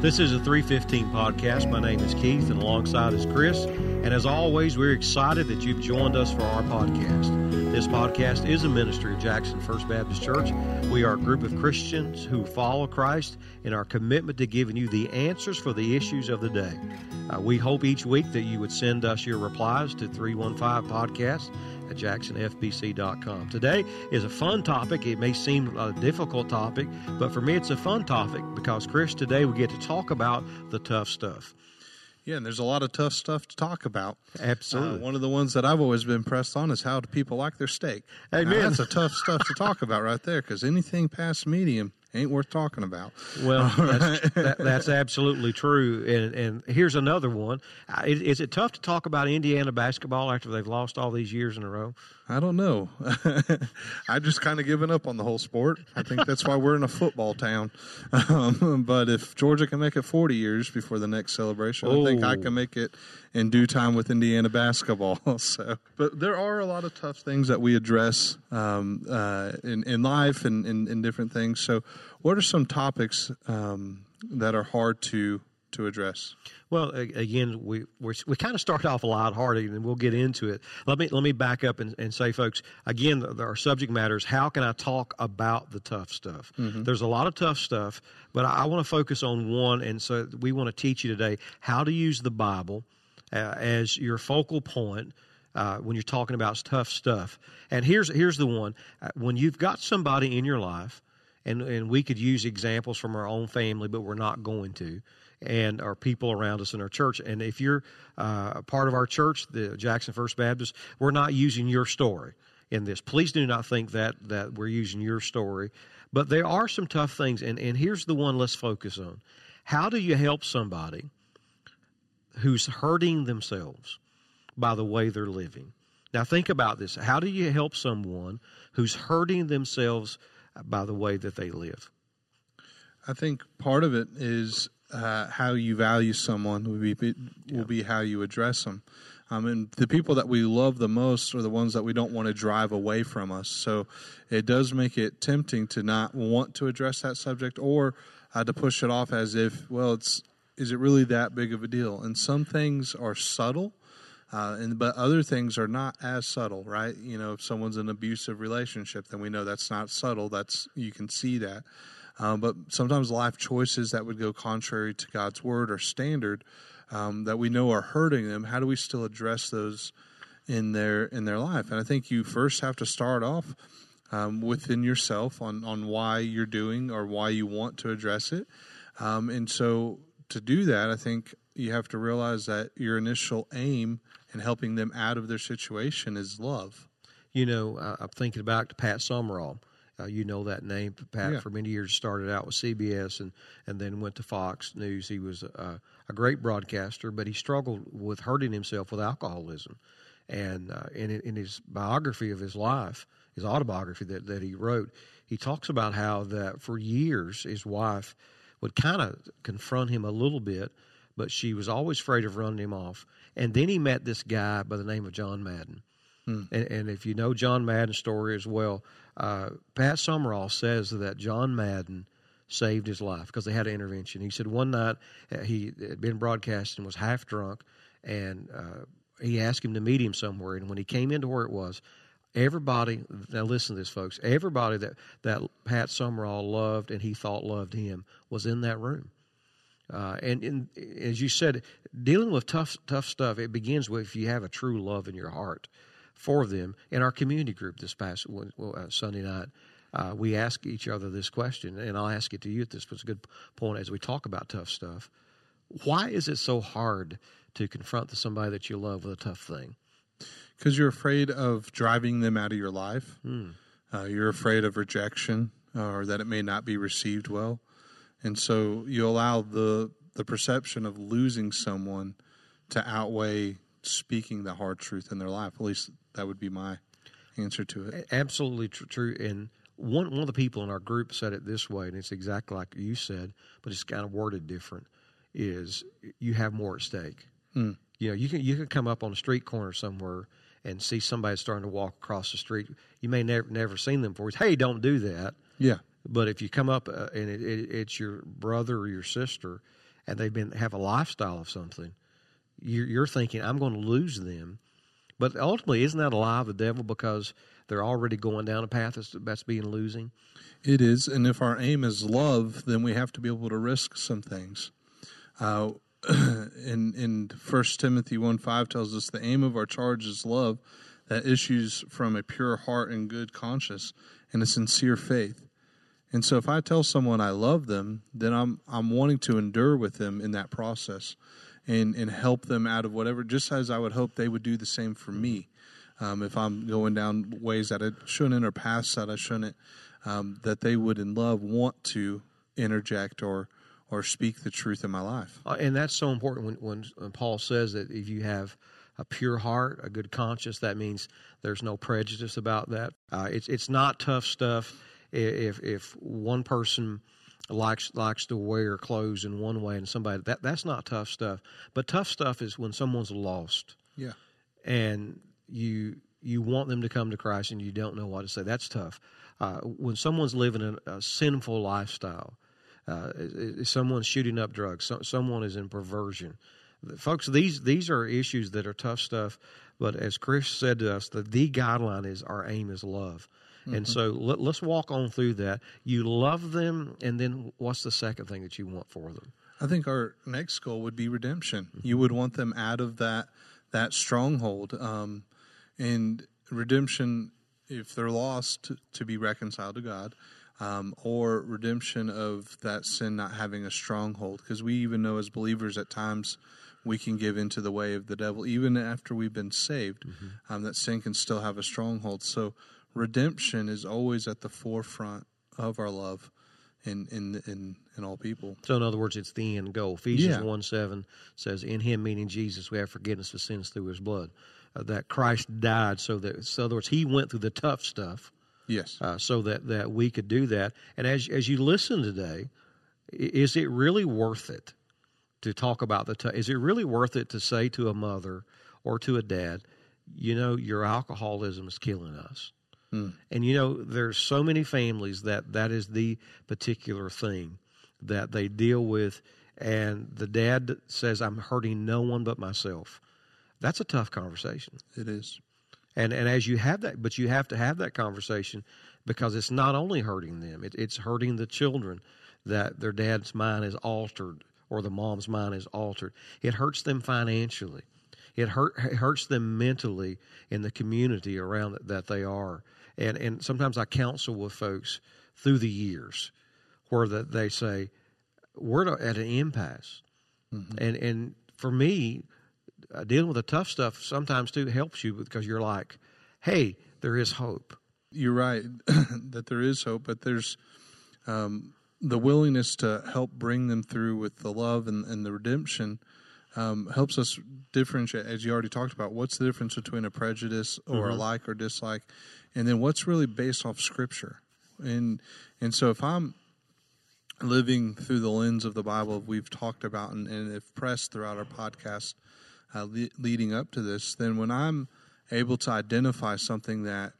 This is a 315 podcast. My name is Keith, and alongside is Chris. And as always, we're excited that you've joined us for our podcast. This podcast is a ministry of Jackson First Baptist Church. We are a group of Christians who follow Christ in our commitment to giving you the answers for the issues of the day. Uh, we hope each week that you would send us your replies to 315 podcast at jacksonfbc.com. Today is a fun topic. It may seem a difficult topic, but for me, it's a fun topic because, Chris, today we get to talk about the tough stuff. Yeah, and there's a lot of tough stuff to talk about. Absolutely. Uh, one of the ones that I've always been pressed on is how do people like their steak? Amen. Now, that's a tough stuff to talk about right there because anything past medium ain't worth talking about. Well, that's, that, that's absolutely true. And, and here's another one. Is, is it tough to talk about Indiana basketball after they've lost all these years in a row? I don't know. I just kind of given up on the whole sport. I think that's why we're in a football town. Um, but if Georgia can make it 40 years before the next celebration, I think I Oh. can make it in due time with Indiana basketball. So, but there are a lot of tough things that we address um, uh, in in life and in, in different things. So, what are some topics um, that are hard to to address? Well, again, we we kind of start off lighthearted, and hardy, and we'll get into it. Let me let me back up and, and say, folks, again, our subject matter is how can I talk about the tough stuff? There's a lot of tough stuff, but I, I want to focus on one, and so we want to teach you today how to use the Bible uh, as your focal point. Uh, when you're talking about tough stuff, and here's here's the one: uh, when you've got somebody in your life and and we could use examples from our own family, but we're not going to, and our people around us in our church. And if you're uh, part of our church, the Jackson First Baptist, we're not using your story in this. Please do not think that that we're using your story, but there are some tough things, and and here's the one let's focus on: How do you help somebody who's hurting themselves by the way they're living? Now think about this: How do you help someone who's hurting themselves by the way that they live? I think part of it is uh, how you value someone will be will be how you address them. Um, and the people that we love the most are the ones that we don't want to drive away from us. So it does make it tempting to not want to address that subject or uh, to push it off as if, well, it's is it really that big of a deal? And some things are subtle. Uh, and but other things are not as subtle, right? You know, if someone's in an abusive relationship, then we know that's not subtle. That's you can see that. Uh, but sometimes life choices that would go contrary to God's word or standard um, that we know are hurting them. How do we still address those in their in their life? And I think you first have to start off um, within yourself on on why you're doing or why you want to address it. Um, and so to do that, I think you have to realize that your initial aim in helping them out of their situation is love. You know, uh, I'm thinking back to Pat Summerall. Uh, you know that name, Pat. Yeah. For many years, started out with CBS and and then went to Fox News. He was a, a great broadcaster, but he struggled with hurting himself with alcoholism. And uh, in in his biography of his life, his autobiography that that he wrote, he talks about how that for years his wife would kind of confront him a little bit, but she was always afraid of running him off. And then he met this guy by the name of John Madden. And, and if you know John Madden's story as well, uh, Pat Summerall says that John Madden saved his life because they had an intervention. He said one night uh, he had been broadcasting, was half drunk, and uh, he asked him to meet him somewhere. And when he came into where it was, everybody now listen to this, folks. Everybody that that Pat Summerall loved and he thought loved him was in that room. Uh, and, as you said, dealing with tough tough stuff, it begins with if you have a true love in your heart for them. In our community group this past uh, Sunday night, uh, we ask each other this question, and I'll ask it to you at this. But it's a good point as we talk about tough stuff. Why is it so hard to confront somebody that you love with a tough thing? Because you're afraid of driving them out of your life. Hmm. Uh, you're afraid of rejection uh, or that it may not be received well, and so you allow the the perception of losing someone to outweigh speaking the hard truth in their life. At least that would be my answer to it. Absolutely tr- true. And one one of the people in our group said it this way, and it's exactly like you said, but it's kind of worded different. Is you have more at stake. Hmm. You know, you can you can come up on a street corner somewhere and see somebody starting to walk across the street. You may never never seen them before. It's, hey, don't do that. Yeah, But if you come up uh, and it, it, it's your brother or your sister, and they've been have a lifestyle of something, you're, you're thinking I'm going to lose them. But ultimately, isn't that a lie of the devil because they're already going down a path that's, that's being losing? It is, and if our aim is love, then we have to be able to risk some things. Uh, in in First Timothy one five tells us the aim of our charge is love that issues from a pure heart and good conscience and a sincere faith. And so, if I tell someone I love them, then I'm I'm wanting to endure with them in that process, and and help them out of whatever. Just as I would hope they would do the same for me, um, if I'm going down ways that I shouldn't or paths that I shouldn't, um, that they would in love want to interject or or speak the truth in my life. Uh, and that's so important when, when, when Paul says that if you have a pure heart, a good conscience, that means there's no prejudice about that. Uh, it's it's not tough stuff. If if one person likes likes to wear clothes in one way and somebody that that's not tough stuff. But tough stuff is when someone's lost. Yeah. And you you want them to come to Christ and you don't know what to say. That's tough. Uh, when someone's living a, a sinful lifestyle, uh, someone's shooting up drugs, so, someone is in perversion. Folks, these these are issues that are tough stuff. But as Chris said to us, the the guideline is our aim is love. Mm-hmm. And so let, us walk on through that. You love them, and then what's the second thing that you want for them? I think our next goal would be redemption. Mm-hmm. You would want them out of that that stronghold, um, and redemption if they're lost to, to be reconciled to God um, or redemption of that sin not having a stronghold. Because we even know as believers at times we can give into the way of the devil, even after we've been saved, mm-hmm. um, that sin can still have a stronghold. So redemption is always at the forefront of our love in in in, in all people. So in other words, it's the end goal. Ephesians yeah. one seven says, "In Him, meaning Jesus, we have forgiveness of sins through His blood." Uh, that Christ died so that, so in other words, He went through the tough stuff Yes. Uh, so that, that we could do that. And as, as you listen today, is it really worth it to talk about the, t- is it really worth it to say to a mother or to a dad, you know, your alcoholism is killing us? Hmm. And you know, there's so many families that that is the particular thing that they deal with. And the dad says, I'm hurting no one but myself. That's a tough conversation. It is. And and as you have that, but you have to have that conversation because it's not only hurting them; it, it's hurting the children that their dad's mind is altered or the mom's mind is altered. It hurts them financially. It hurt it hurts them mentally in the community around that, that they are. And and sometimes I counsel with folks through the years where that they say we're at an impasse. Mm-hmm. And and for me, dealing with the tough stuff sometimes too helps you because you're like, hey, there is hope. You're right that there is hope, but there's um, the willingness to help bring them through with the love and, and the redemption um, helps us differentiate, as you already talked about, what's the difference between a prejudice or mm-hmm. a like or dislike, and then what's really based off Scripture. And and so if I'm living through the lens of the Bible we've talked about and, and have pressed throughout our podcast uh, le- leading up to this, then when I'm able to identify something that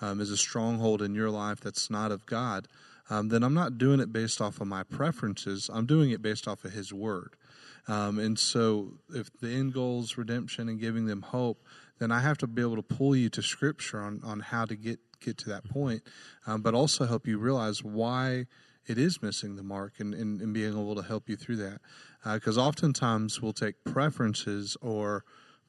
um, is a stronghold in your life that's not of God, um, then I'm not doing it based off of my preferences. I'm doing it based off of His Word. Um, and so, if the end goal is redemption and giving them hope, then I have to be able to pull you to Scripture on, on how to get get to that point, um, but also help you realize why it is missing the mark and, and, and being able to help you through that because uh, oftentimes we'll take preferences or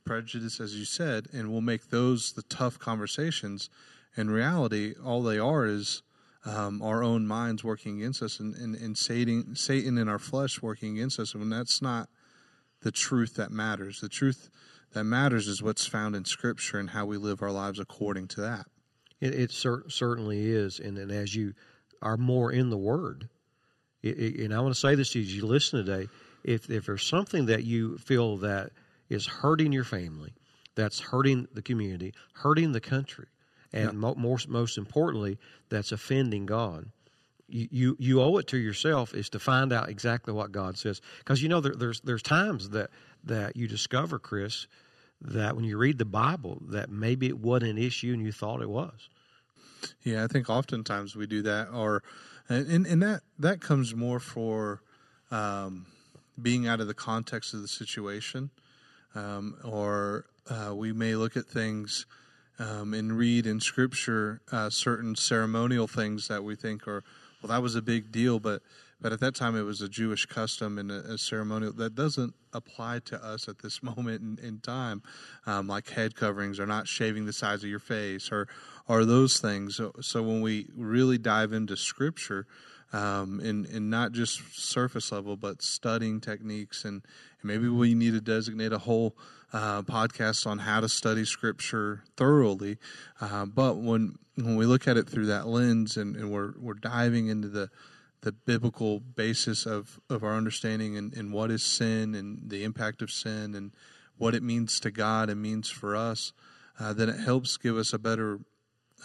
prejudice, as you said, and we'll make those the tough conversations. In reality, all they are is um, our own minds working against us and, and, and Satan, Satan in our flesh working against us. And that's not the truth that matters. The truth that matters is what's found in Scripture and how we live our lives according to that. It, it cer- certainly is. And, and as you are more in the Word, it, it, and I want to say this to you as you listen today if if there's something that you feel that is hurting your family, that's hurting the community, hurting the country, and yeah. mo- more, most importantly, that's offending God. You, you, you owe it to yourself is to find out exactly what God says because you know there, there's there's times that that you discover Chris that when you read the Bible that maybe it wasn't an issue and you thought it was. Yeah, I think oftentimes we do that, or and and that that comes more for um, being out of the context of the situation, um, or uh, we may look at things um, and read in Scripture uh, certain ceremonial things that we think are, well, that was a big deal, but but at that time it was a Jewish custom and a, a ceremonial that doesn't apply to us at this moment in, in time, um, like head coverings or not shaving the sides of your face or or those things. So, so when we really dive into Scripture, um, and, and not just surface level, but studying techniques. And, and maybe we need to designate a whole uh, podcast on how to study Scripture thoroughly. Uh, but when when we look at it through that lens, and, and we're we're diving into the the biblical basis of, of our understanding and, and what is sin and the impact of sin and what it means to God and means for us, uh, then it helps give us a better,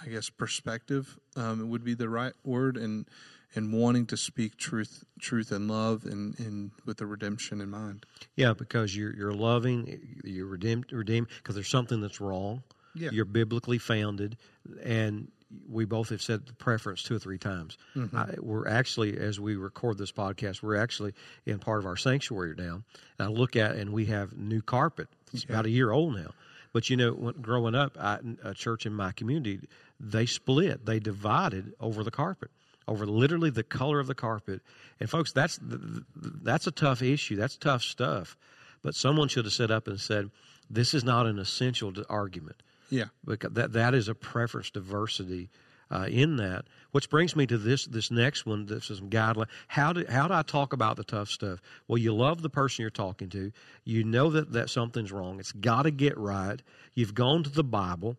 I guess, perspective. Um, it would be the right word, and and wanting to speak truth, truth and love, and, and with the redemption in mind. Yeah, because you're you're loving, you're redeemed, redeemed because there's something that's wrong. Yeah. You're biblically founded, and we both have said the preference two or three times. Mm-hmm. I, we're actually, as we record this podcast, we're actually in part of our sanctuary now. And I look at and we have new carpet. It's Yeah. about a year old now. But you know, when, growing up, I, a church in my community, they split, they divided over the carpet, over literally the color of the carpet. And folks, that's that's a tough issue. That's tough stuff. But someone should have stood up and said, "This is not an essential argument." Yeah. because that that is a preference diversity uh, in that. Which brings me to this this next one. This is some guideline. How do how do I talk about the tough stuff? Well, you love the person you're talking to. You know that that something's wrong. It's got to get right. You've gone to the Bible,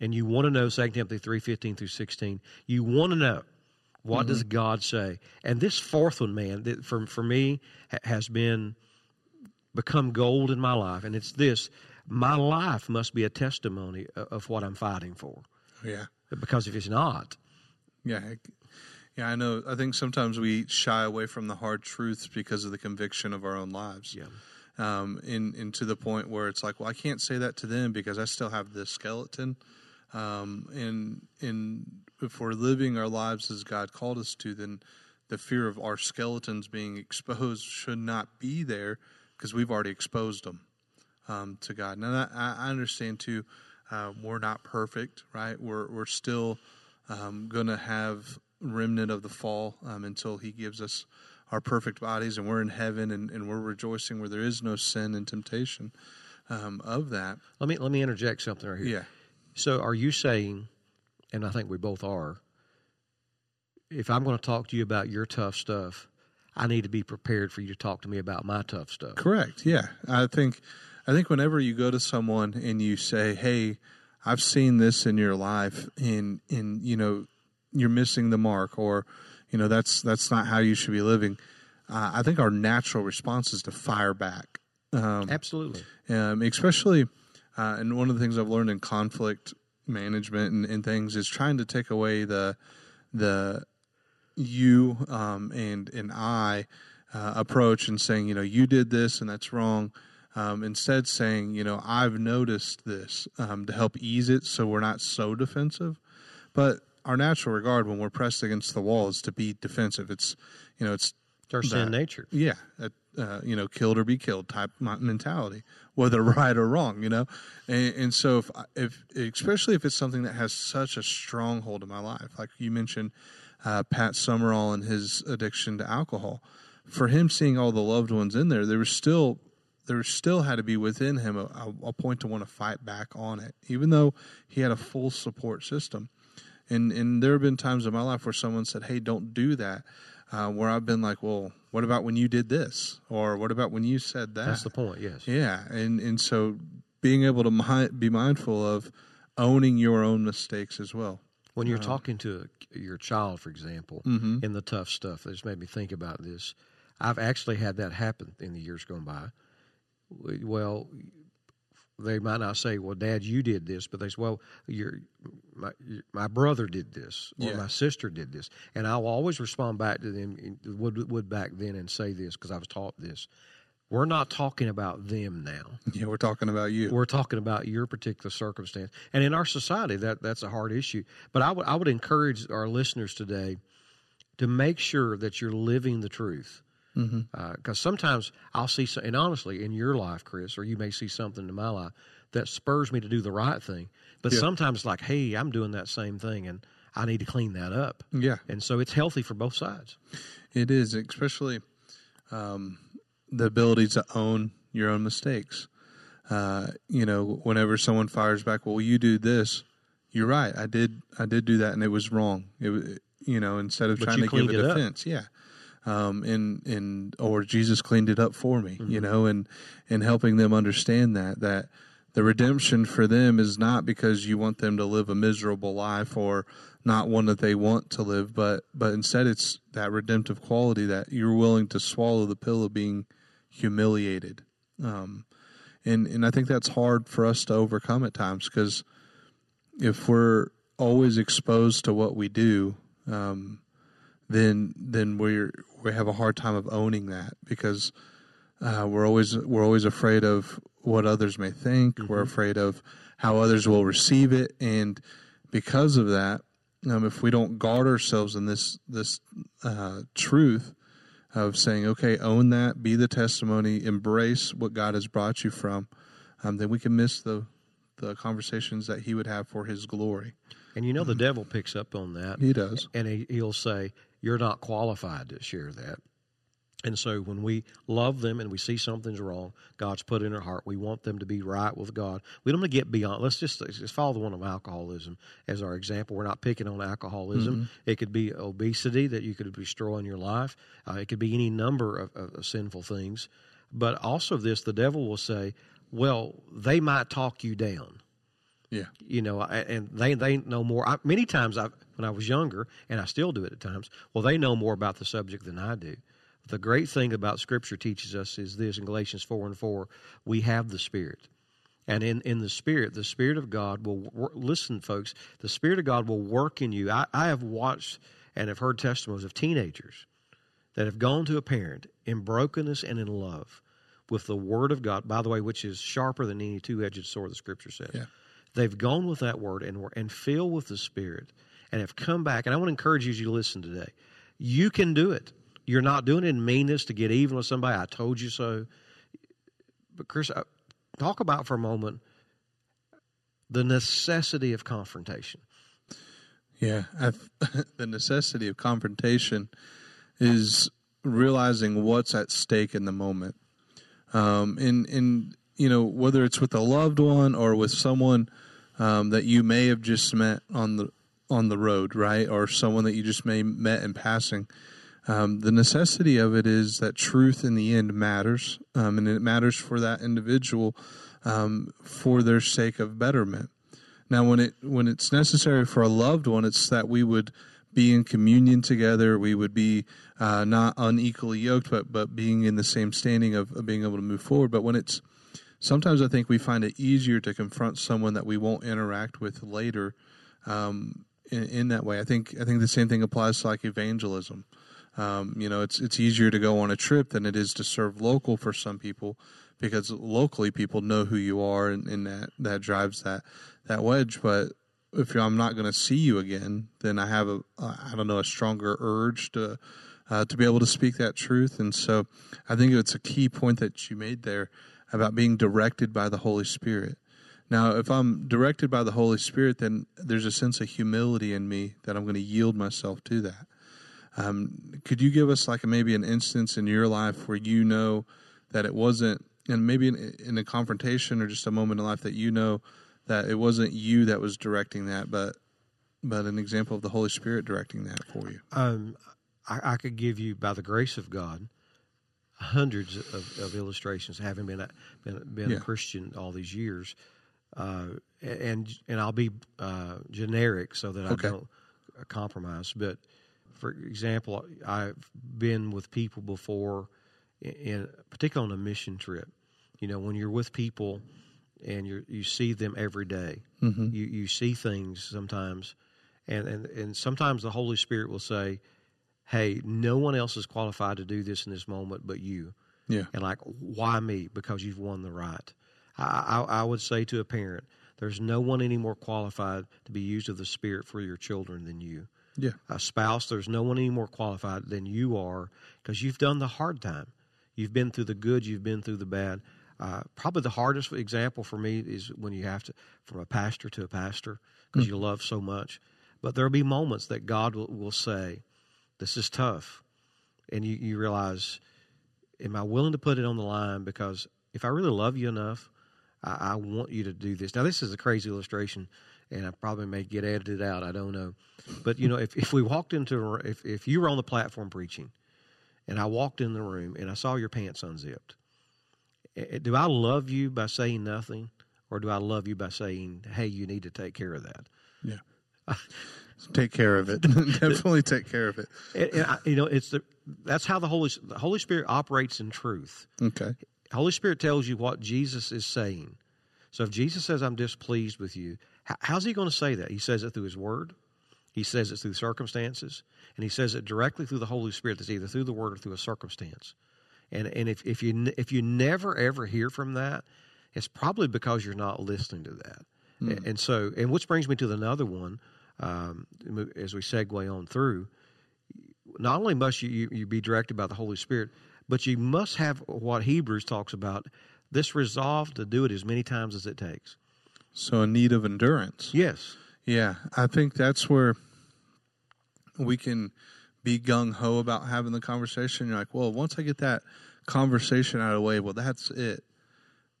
and you want to know 2 Timothy three fifteen through sixteen. You want to know. What does God say? And this fourth one, man, that for for me ha- has been become gold in my life, and it's this: my life must be a testimony of, of what I'm fighting for. Yeah. Because if it's not, Yeah. Yeah, I know. I think sometimes we shy away from the hard truths because of the conviction of our own lives. yeah, Um, in, and to the point where it's like, well, I can't say that to them because I still have this skeleton. Um, and, and if we're living our lives as God called us to, then the fear of our skeletons being exposed should not be there because we've already exposed them um, to God. Now, I, I understand too, uh, we're not perfect, right? We're, we're still um, going to have remnant of the fall um, until He gives us our perfect bodies and we're in heaven and, and we're rejoicing where there is no sin and temptation um, of that. let me let me interject something right here. Yeah. So, are you saying, and I think we both are, if I'm going to talk to you about your tough stuff, I need to be prepared for you to talk to me about my tough stuff. Correct. Yeah, I think I think whenever you go to someone and you say, "Hey, I've seen this in your life," and and you know you're missing the mark, or you know that's that's not how you should be living. Uh, I think our natural response is to fire back, um, Absolutely. um, especially. Uh, and one of the things I've learned in conflict management and, and things is trying to take away the the you um, and and I uh, approach and saying, you know, you did this and that's wrong. Um, instead, saying, you know, I've noticed this um, to help ease it, so we're not so defensive. But our natural regard when we're pressed against the wall is to be defensive. It's, you know, it's our sin nature. yeah, uh, you know, killed or be killed type mentality, whether right or wrong, you know, and, and so if if especially if it's something that has such a stronghold in my life, like you mentioned, uh, Pat Summerall and his addiction to alcohol, for him seeing all the loved ones in there, there was still there still had to be within him a, a, a point to want to fight back on it, even though he had a full support system. And and there have been times in my life where someone said, "Hey, don't do that." Uh, where I've been like, "Well, what about when you did this?" Or "What about when you said that?" That's the point. Yes. Yeah, and and so being able to mi- be mindful of owning your own mistakes as well. When you're talking to your child, for example, in the tough stuff, this made me think about this. I've actually had that happen in the years gone by. Well, they might not say, "Well, Dad, you did this," but they say, "Well, your my my brother did this, or Yeah. my sister did this," and I'll always respond back to them would would back then and say this because I was taught this. We're not talking about them now. Yeah, we're talking about you. We're talking about your particular circumstance, and in our society, that that's a hard issue. But I would I would encourage our listeners today to make sure that you're living the truth. Because mm-hmm. uh, sometimes I'll see, some, and honestly, in your life, Chris, or you may see something in my life that spurs me to do the right thing. But yeah. sometimes it's like, hey, I'm doing that same thing, and I need to clean that up. Yeah. And so it's healthy for both sides. It is, especially um, the ability to own your own mistakes. Uh, you know, whenever someone fires back, well, you do this. You're right. I did. I did do that, and it was wrong. It you know, instead of but trying to give a defense, up. yeah. Um, and and or Jesus cleaned it up for me, mm-hmm. you know, and and helping them understand that that the redemption for them is not because you want them to live a miserable life or not one that they want to live, but but instead it's that redemptive quality that you're willing to swallow the pill of being humiliated. Um, and and I think that's hard for us to overcome at times because if we're always exposed to what we do, um, then then we're we have a hard time of owning that because uh, we're always we're always afraid of what others may think. Mm-hmm. We're afraid of how others will receive it, and because of that, um, if we don't guard ourselves in this this uh, truth of saying, okay, own that, be the testimony, embrace what God has brought you from, um, then we can miss the the conversations that He would have for His glory. And you know, the mm-hmm. devil picks up on that. He does, and he, he'll say, "You're not qualified to share that." And so when we love them and we see something's wrong, God's put in our heart, we want them to be right with God. We don't want to get beyond. Let's just, just follow the one of alcoholism as our example. We're not picking on alcoholism. Mm-hmm. It could be obesity that you could destroy in your life. Uh, it could be any number of, of, of sinful things. But also this, the devil will say, well, they might talk you down. Yeah. You know, and they they know more. I, many times, I, when I was younger, and I still do it at times. Well, they know more about the subject than I do. The great thing about Scripture teaches us is this in Galatians 4 and 4 we have the Spirit. And in, in the Spirit, the Spirit of God will work, listen, folks, the Spirit of God will work in you. I, I have watched and have heard testimonies of teenagers that have gone to a parent in brokenness and in love with the Word of God, by the way, which is sharper than any two edged sword, the Scripture says. Yeah. They've gone with that Word and, were and filled with the Spirit and have come back. And I want to encourage you as you listen today. You can do it. You're not doing it in meanness to get even with somebody. I told you so. But Chris, uh, talk about for a moment the necessity of confrontation. Yeah, the necessity of confrontation is realizing what's at stake in the moment. Um, and and you know whether it's with a loved one or with someone um, that you may have just met on the on the road, right, or someone that you just may met in passing. Um, the necessity of it is that truth in the end matters, um, and it matters for that individual um, for their sake of betterment. Now, when it when it's necessary for a loved one, it's that we would be in communion together. We would be uh, not unequally yoked, but but being in the same standing of, of being able to move forward. But when it's sometimes I think we find it easier to confront someone that we won't interact with later um, in, in, that way. I think I think the same thing applies to like evangelism. Um, you know, it's it's easier to go on a trip than it is to serve local for some people because locally people know who you are, and, and that that drives that that wedge. But if I'm not going to see you again, then I have a I don't know a stronger urge to uh, to be able to speak that truth. And so I think it's a key point that you made there about being directed by the Holy Spirit. Now, if I'm directed by the Holy Spirit, then there's a sense of humility in me that I'm going to yield myself to that. Um, could you give us like maybe an instance in your life where you know that it wasn't, and maybe in, in a confrontation or just a moment in life that you know that it wasn't you that was directing that, but but an example of the Holy Spirit directing that for you? Um, I, I, could give you, by the grace of God, hundreds of, of illustrations, having been a, been, been yeah. a Christian all these years, uh, and and I'll be uh, generic so that okay. I don't compromise, but for example, I've been with people before, in, in particularly on a mission trip. You know, when you're with people and you you see them every day, mm-hmm. you you see things sometimes, and, and and sometimes the Holy Spirit will say, "Hey, no one else is qualified to do this in this moment but you." Yeah, and like, why me? Because you've won the right. I, I, I would say to a parent, there's no one any more qualified to be used of the Spirit for your children than you. Yeah. A spouse, there's no one any more qualified than you are because you've done the hard time. You've been through the good, you've been through the bad. Uh, probably the hardest example for me is when you have to, from a pastor to a pastor, because you love so much. But there'll be moments that God will, will say, This is tough. And you, you realize, Am I willing to put it on the line? Because if I really love you enough, I, I want you to do this. Now, this is a crazy illustration, and I probably may get edited out. I don't know. But, you know, if, if we walked into, if, if you were on the platform preaching, and I walked in the room and I saw your pants unzipped, eh, do I love you by saying nothing, or do I love you by saying, "Hey, you need to take care of that"? Yeah. take care of it. Definitely take care of it. And, and I, you know, it's the that's how the Holy the Holy Spirit operates in truth. Okay. Holy Spirit tells you what Jesus is saying. So if Jesus says, "I'm displeased with you," how, how's He going to say that? He says it through His Word. He says it through circumstances, and He says it directly through the Holy Spirit. That's either through the Word or through a circumstance. And and if if you if you never ever hear from that, it's probably because you're not listening to that. Hmm. And, and so, and which brings me to another one. Um, as we segue on through, not only must you, you, you be directed by the Holy Spirit, but you must have what Hebrews talks about this resolve to do it as many times as it takes. So, a need of endurance. Yes. Yeah, I think that's where we can be gung ho about having the conversation. You're like, well, once I get that conversation out of the way, well, that's it.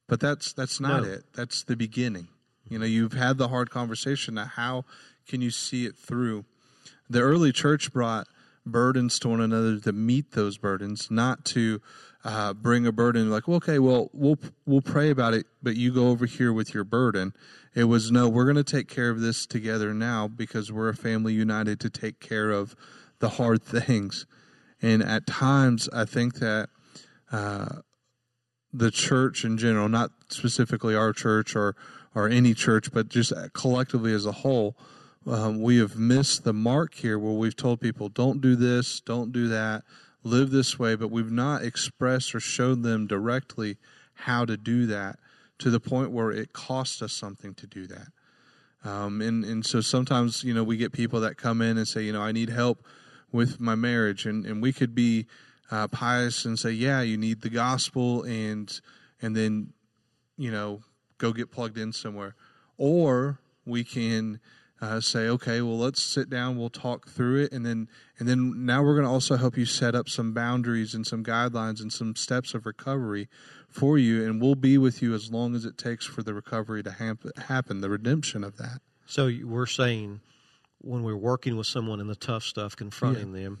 But that's that's not No. it. That's the beginning. You know, you've had the hard conversation. Now, how can you see it through? The early church brought burdens to one another to meet those burdens, not to uh, bring a burden like, well, okay, well, we'll we'll pray about it, but you go over here with your burden. It was no, we're going to take care of this together now because we're a family united to take care of the hard things. And at times, I think that uh, the church in general, not specifically our church or or any church, but just collectively as a whole, um, we have missed the mark here where we've told people, don't do this, don't do that, live this way, but we've not expressed or showed them directly how to do that to the point where it costs us something to do that. Um, and, and so sometimes, you know, we get people that come in and say, you know, I need help with my marriage. And, and we could be uh, pious and say, yeah, you need the gospel and, and then, you know, go get plugged in somewhere. Or we can uh, say, okay, well, let's sit down, we'll talk through it. And then, and then now we're going to also help you set up some boundaries and some guidelines and some steps of recovery for you. And we'll be with you as long as it takes for the recovery to hap- happen, the redemption of that. So we're saying when we're working with someone in the tough stuff, confronting them,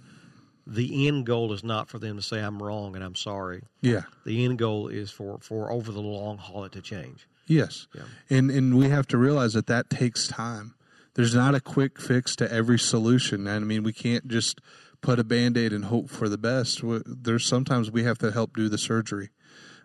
the end goal is not for them to say I'm wrong and I'm sorry. Yeah. The end goal is for for over the long haul it to change. Yes. Yeah. And and we have to realize that that takes time. There's not a quick fix to every solution. And I mean, we can't just put a band-aid and hope for the best. There's sometimes we have to help do the surgery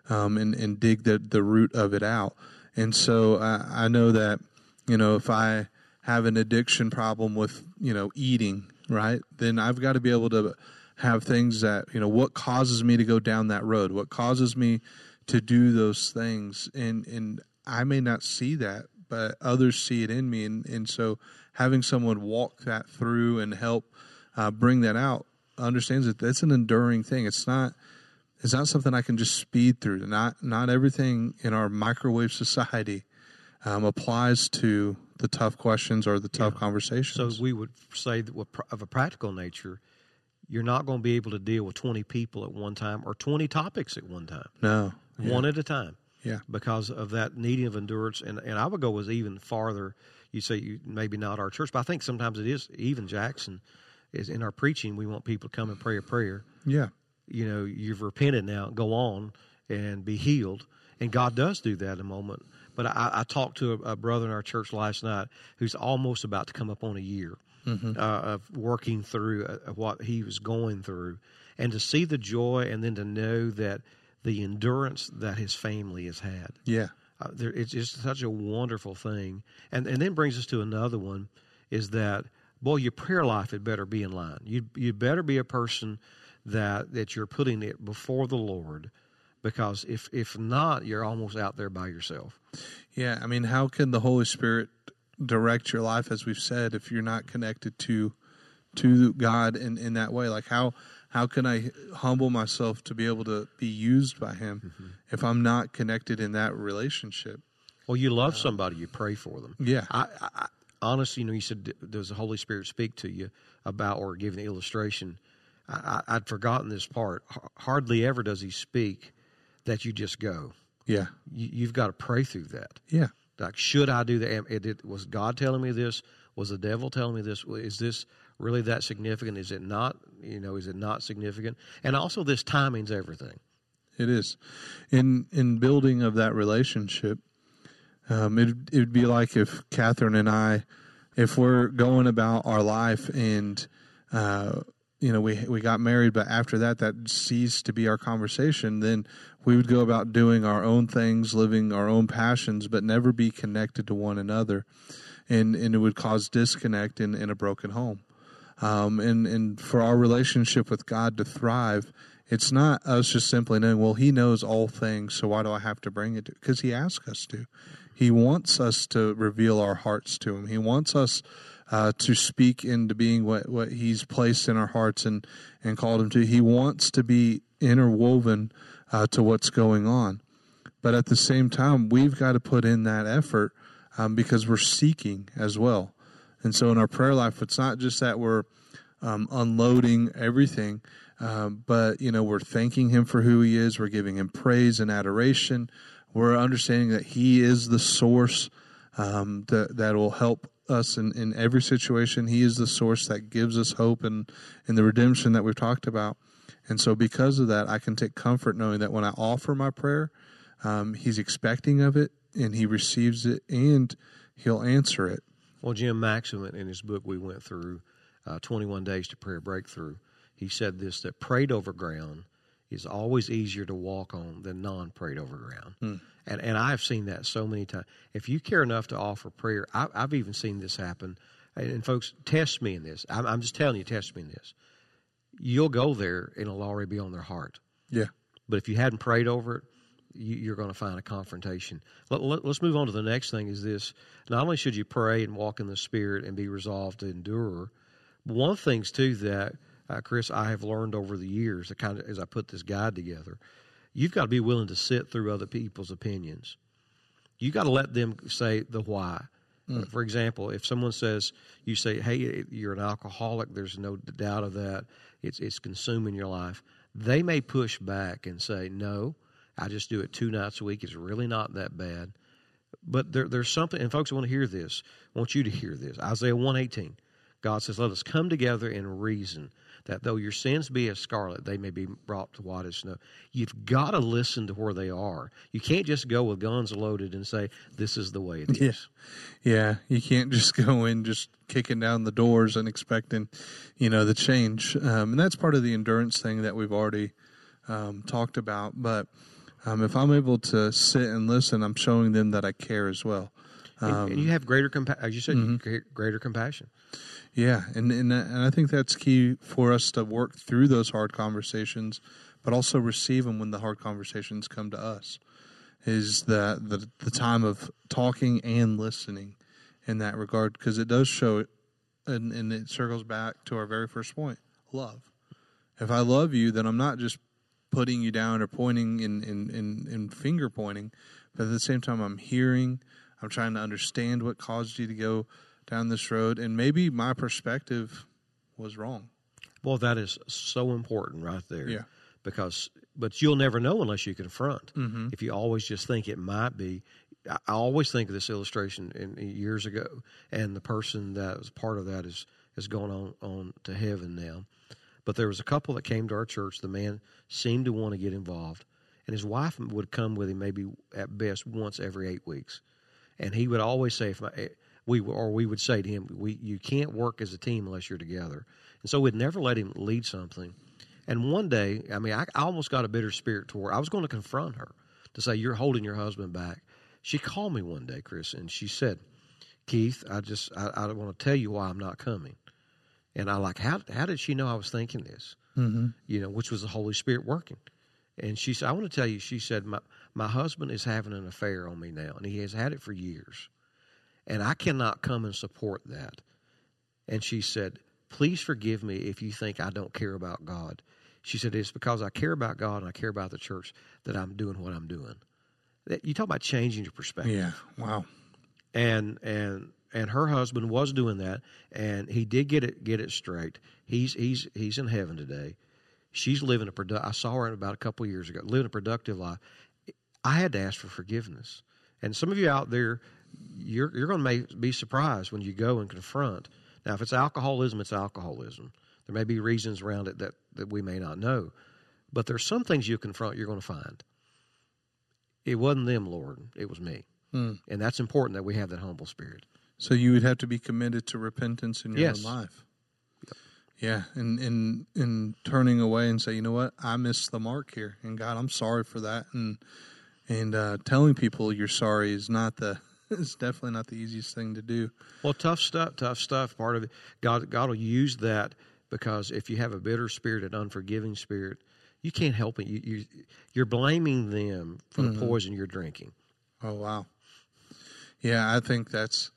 um, and, and dig the, the root of it out. And so I, I know that, you know, if I have an addiction problem with, you know, eating, right, then I've got to be able to have things that, you know, what causes me to go down that road? What causes me to do those things? And, and I may not see that, but others see it in me. And, and so having someone walk that through and help uh, bring that out understands that that's an enduring thing. It's not, it's not something I can just speed through. Not not everything in our microwave society um, applies to the tough questions or the tough So conversations. So we would say that of a practical nature, you're not going to be able to deal with 20 people at one time or 20 topics at one time, no, yeah. one at a time. Yeah. Because of that needing of endurance, and, and I would go as even farther. You say you, maybe not our church, but I think sometimes it is even Jackson. Is in our preaching, we want people to come and pray a prayer. yeah, you know, you've repented now, go on and be healed. And God does do that in a moment. But I, I talked to a, a brother in our church last night who's almost about to come up on a year uh, of working through uh, what he was going through. And to see the joy and then to know that the endurance that his family has had. yeah, Uh, there, it's just such a wonderful thing. And and then brings us to another one is that boy, your prayer life had better be in line. You you better be a person that that you're putting it before the Lord, because if if not, you're almost out there by yourself. yeah. I mean, how can the Holy Spirit direct your life, as we've said, if you're not connected to to God in, in that way? Like how how can I humble myself to be able to be used by Him Mm-hmm. if I'm not connected in that relationship? Well, you love somebody, you pray for them. Yeah. I, I, honestly, you know, you said, does the Holy Spirit speak to you about or give an illustration? I, I'd forgotten this part. H- Hardly ever does He speak that you just go. Yeah. You, you've got to pray through that. Yeah. Like, should I do that? Am- It, it, was God telling me this? Was the devil telling me this? Is this really that significant? Is it not? You know, is it not significant? And also, this timing's everything. It is. In in building of that relationship, um, it it would be like if Catherine and I, if we're going about our life and, uh, you know, we we got married, but after that, that ceased to be our conversation. Then we would go about doing our own things, living our own passions, but never be connected to one another, and and it would cause disconnect in in a broken home. Um, and and for our relationship with God to thrive, it's not us just simply knowing, well, He knows all things, so why do I have to bring it? Because He asks us to. He wants us to reveal our hearts to Him. He wants us uh, to speak into being what, what He's placed in our hearts and, and called Him to. He wants to be interwoven uh, to what's going on. But at the same time, we've got to put in that effort um, because we're seeking as well. And so in our prayer life, it's not just that we're um, unloading everything, um, but you know we're thanking Him for who He is. We're giving Him praise and adoration. We're understanding that He is the source um, that that will help us in, in every situation. He is the source that gives us hope and in the redemption that we've talked about. And so because of that, I can take comfort knowing that when I offer my prayer, um, He's expecting of it and He receives it and He'll answer it. Well, Jim Maxim, in his book we went through, uh, 21 Days to Prayer Breakthrough, he said this that prayed over ground is always easier to walk on than non prayed over ground. And, and I've seen that so many times. If you care enough to offer prayer, I, I've even seen this happen. And, and folks, test me in this. I'm, I'm just telling you, test me in this. You'll go there and it'll already be on their heart. Yeah. But if you hadn't prayed over it, you're going to find a confrontation. Let, let, us move on to the next thing. Is this not only should you pray and walk in the Spirit and be resolved to endure, but one of the things too that uh, Chris I have learned over the years, kind of as I put this guide together, you've got to be willing to sit through other people's opinions. You've got to let them say the why. For example, if someone says you say, "Hey, you're an alcoholic," there's no doubt of that. It's it's consuming your life. They may push back and say, "No, I just do it two nights a week. It's really not that bad." But there, there's something, and folks, I want to hear this. I want you to hear this. Isaiah one eighteen, God says, "Let us come together and reason." That though your sins be as scarlet, they may be brought to white as snow. You've got to listen to where they are. You can't just go with guns loaded and say, This is the way it is. Yeah. Yeah, you can't just go in just kicking down the doors and expecting, you know, the change. Um, and that's part of the endurance thing that we've already um, talked about. But um, if I'm able to sit and listen, I'm showing them that I care as well. And- and you have greater compa- as you said, Mm-hmm. greater compassion. Yeah, and and and I think that's key for us to work through those hard conversations, but also receive them when the hard conversations come to us. Is the the, the time of talking and listening in that regard because it does show, and and it circles back to our very first point: love. If I love you, then I'm not just putting you down or pointing and in, in, in finger pointing, but at the same time, I'm hearing. I'm trying to understand what caused you to go down this road, and maybe my perspective was wrong. Well, that is so important right there. Yeah. Because, but you'll never know unless you confront. Mm-hmm. If you always just think it might be, I, always think of this illustration in, in years ago, and the person that was part of that is has gone on on to heaven now. But there was a couple that came to our church. The man seemed to want to get involved, and his wife would come with him maybe at best once every eight weeks, and he would always say, "If my, eh, we or we would say to him, we you can't work as a team unless you're together." And so we'd never let him lead something. And one day, I mean, I, I almost got a bitter spirit toward. I was going to confront her to say, "You're holding your husband back." She called me one day, Chris, and she said, "Keith, I just I, I want to tell you why I'm not coming." And I like, how how did she know I was thinking this? Mm-hmm. You know, which was the Holy Spirit working. And she said, "I want to tell you." She said, "My my husband is having an affair on me now, and he has had it for years, and I cannot come and support that." And she said, please forgive me if you think I don't care about God. She said, It's because I care about God and I care about the church that I'm doing what I'm doing. You talk about changing your perspective. Yeah. Wow. And and and her husband was doing that, and he did get it get it straight. He's he's he's in heaven today. She's living a produ- I saw her about a couple of years ago, living a productive life. I had to ask for forgiveness, and some of you out there, you're you're going to be surprised when you go and confront. Now, if it's alcoholism, it's alcoholism. There may be reasons around it that, that we may not know, but there's some things you confront you're going to find. It wasn't them, Lord. It was me. Mm. And that's important that we have that humble spirit. So you would have to be committed to repentance in your Yes. own life. Yeah, and and and turning away and say, you know what, I missed the mark here, and God, I'm sorry for that, and and uh, telling people you're sorry is not the is definitely not the easiest thing to do. Well, tough stuff, tough stuff. Part of it, God, God will use that because if you have a bitter spirit, an unforgiving spirit, you can't help it. You, you you're blaming them for the poison you're drinking. Oh wow, yeah, I think that's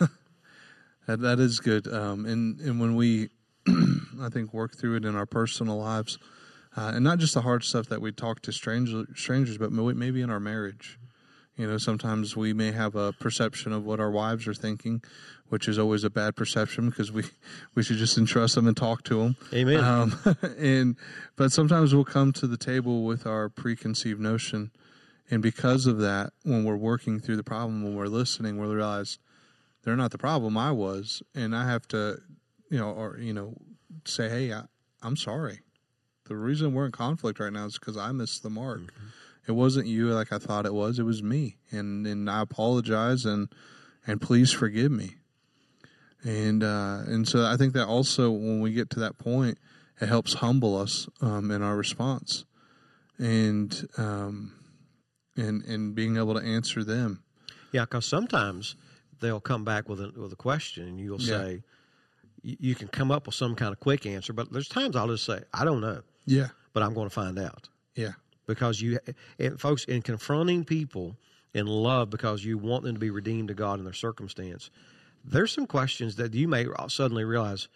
that that is good. Um, and and when we, I think, work through it in our personal lives, uh, and not just the hard stuff that we talk to strangers, strangers, but maybe in our marriage. You know, sometimes we may have a perception of what our wives are thinking, which is always a bad perception because we we should just entrust them and talk to them. Amen. Um, and but sometimes we'll come to the table with our preconceived notion, and because of that, when we're working through the problem, when we're listening, we'll realize they're not the problem. I was, and I have to, you know, or you know, say, hey, I, I'm sorry. The reason we're in conflict right now is because I missed the mark. It wasn't you like I thought it was. It was me, and and I apologize and and please forgive me. And uh, and so I think that also when we get to that point, it helps humble us um, in our response, and um, and and being able to answer them. Yeah, because sometimes they'll come back with a, with a question, and you'll Yeah. say, you, can come up with some kind of quick answer, but there's times I'll just say, I don't know, Yeah, but I'm going to find out. yeah, because you and folks in confronting people in love because you want them to be redeemed to God in their circumstance there's some questions that you may suddenly realize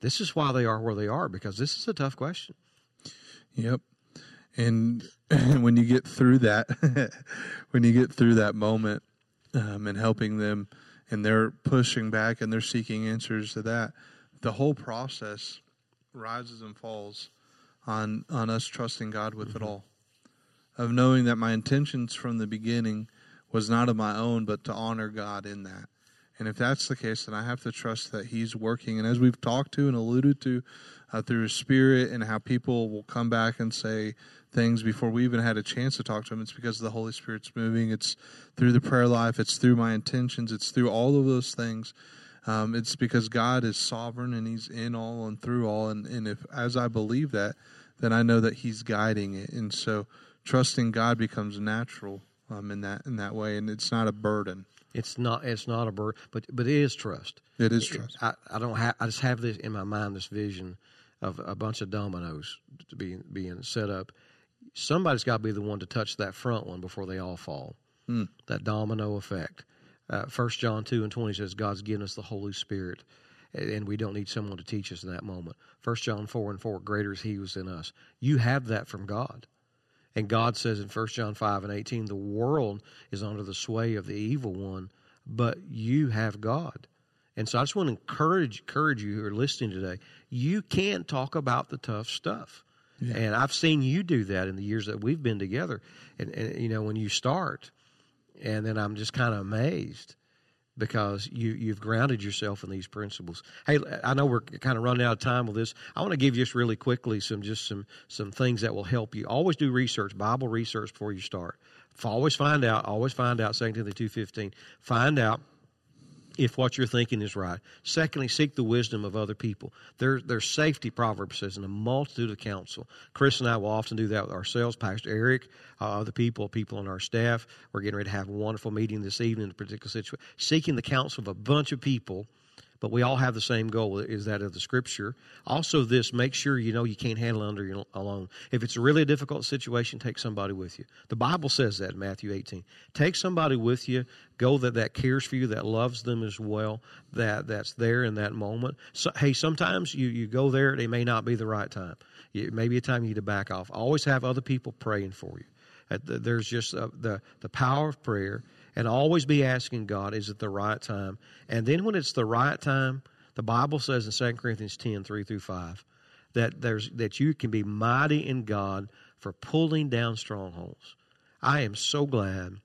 this is why they are where they are because this is a tough question Yep. And, when you get through that, when you get through that moment, um, and helping them, and they're pushing back and they're seeking answers to that, the whole process rises and falls on on us trusting God with it mm-hmm. all, of knowing that my intentions from the beginning was not of my own, but to honor God in that. And if that's the case, then I have to trust that He's working. And as we've talked to and alluded to uh, through His Spirit, and how people will come back and say things before we even had a chance to talk to Him, it's because the Holy Spirit's moving. It's through the prayer life, it's through my intentions, it's through all of those things. Um, it's because God is sovereign and He's in all and through all. And, and if as I believe that, then I know that He's guiding it. And so trusting God becomes natural um, in that in that way, and it's not a burden. It's not it's not a burden but but it is trust It is trust. I, I don't have I just have this in my mind this vision of a bunch of dominoes to be being set up somebody's got to be the one to touch that front one before they all fall that domino effect uh, First John two and twenty says God's given us the Holy Spirit, and and we don't need someone to teach us in that moment. First John four and four, greater is He who's in us. You have that from God, and God says in First John five and eighteen, the world is under the sway of the evil one, but you have God. And so I just want to encourage encourage you who are listening today. You can talk about the tough stuff. And I've seen you do that in the years that we've been together. And, and you know, when you start, and then I'm just kind of amazed because you you've grounded yourself in these principles. Hey, I know we're kind of running out of time with this. I want to give you just really quickly some just some some things that will help you. Always do research, Bible research before you start. Always find out. Always find out. Second Timothy two fifteen. Find out if what you're thinking is right. Secondly, seek the wisdom of other people. There, there's safety, Proverbs says, in a multitude of counsel. Chris and I will often do that with ourselves. Pastor Eric, uh, other people, people on our staff. We're getting ready to have a wonderful meeting this evening in a particular situation. Seeking the counsel of a bunch of people but we all have the same goal is that of the scripture. Also this make sure you know you can't handle it under your alone. If it's really a difficult situation take somebody with you. The bible says that in matthew 18 take somebody with you go that that cares for you that loves them as well that that's there in that moment. So, hey sometimes you you go there it may not be the right time. It may be a time you need to back off. Always have other people praying for you. There's just uh, the the power of prayer and always be asking God, is it the right time? And then when it's the right time, the Bible says in 2 Corinthians 10, 3 through 5, that there's that you can be mighty in God for pulling down strongholds. I am so glad,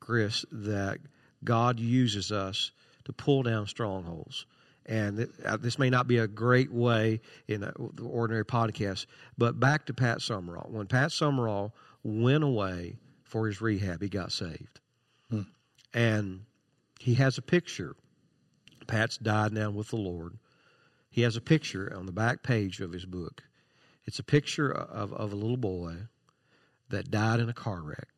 Chris, that God uses us to pull down strongholds. And uh, this may not be a great way in the ordinary podcast, but back to Pat Summerall. When Pat Summerall went away for his rehab, he got saved. And he has a picture. Pat's died now with the Lord. He has a picture on the back page of his book. It's a picture of, of a little boy that died in a car wreck.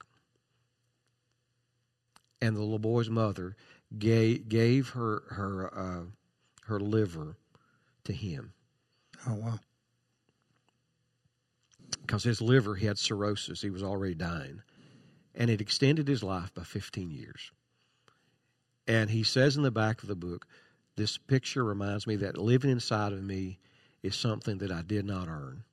And the little boy's mother gave, gave her her uh, her liver to him. Oh wow! Because his liver, he had cirrhosis. He was already dying, and it extended his life by 15 years. And he says in the back of the book, this picture reminds me that living inside of me is something that I did not earn,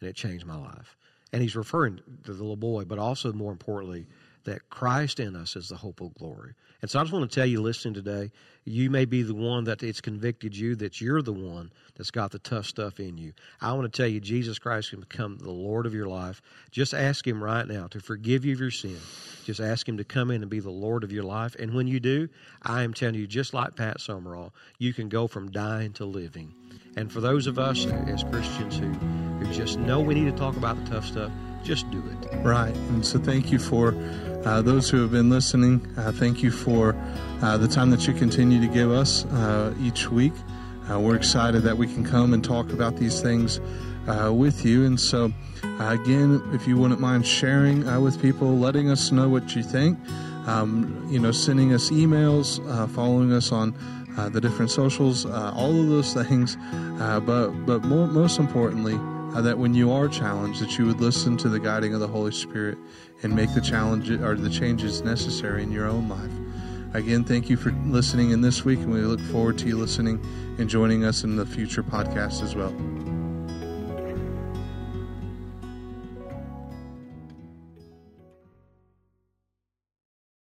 and it changed my life. And he's referring to the little boy, but also more importantly, that Christ in us is the hope of glory. And so I just want to tell you, listening today, you may be the one that it's convicted you that you're the one that's got the tough stuff in you. I want to tell you, Jesus Christ can become the Lord of your life. Just ask Him right now to forgive you of your sin. Just ask Him to come in and be the Lord of your life. And when you do, I am telling you, just like Pat Summerall, you can go from dying to living. And for those of us as Christians who, who just know we need to talk about the tough stuff, just do it. Right. And so thank you for uh, those who have been listening. Uh, thank you for uh, the time that you continue to give us uh, each week. Uh, we're excited that we can come and talk about these things uh, with you. And so, again, if you wouldn't mind sharing with people, letting us know what you think, um, you know, sending us emails, following us on the different socials, all of those things. but but more, most importantly, uh, that when you are challenged, that you would listen to the guiding of the Holy Spirit and make the challenge or the changes necessary in your own life. Again, thank you for listening in this week, and we look forward to you listening and joining us in the future podcast as well.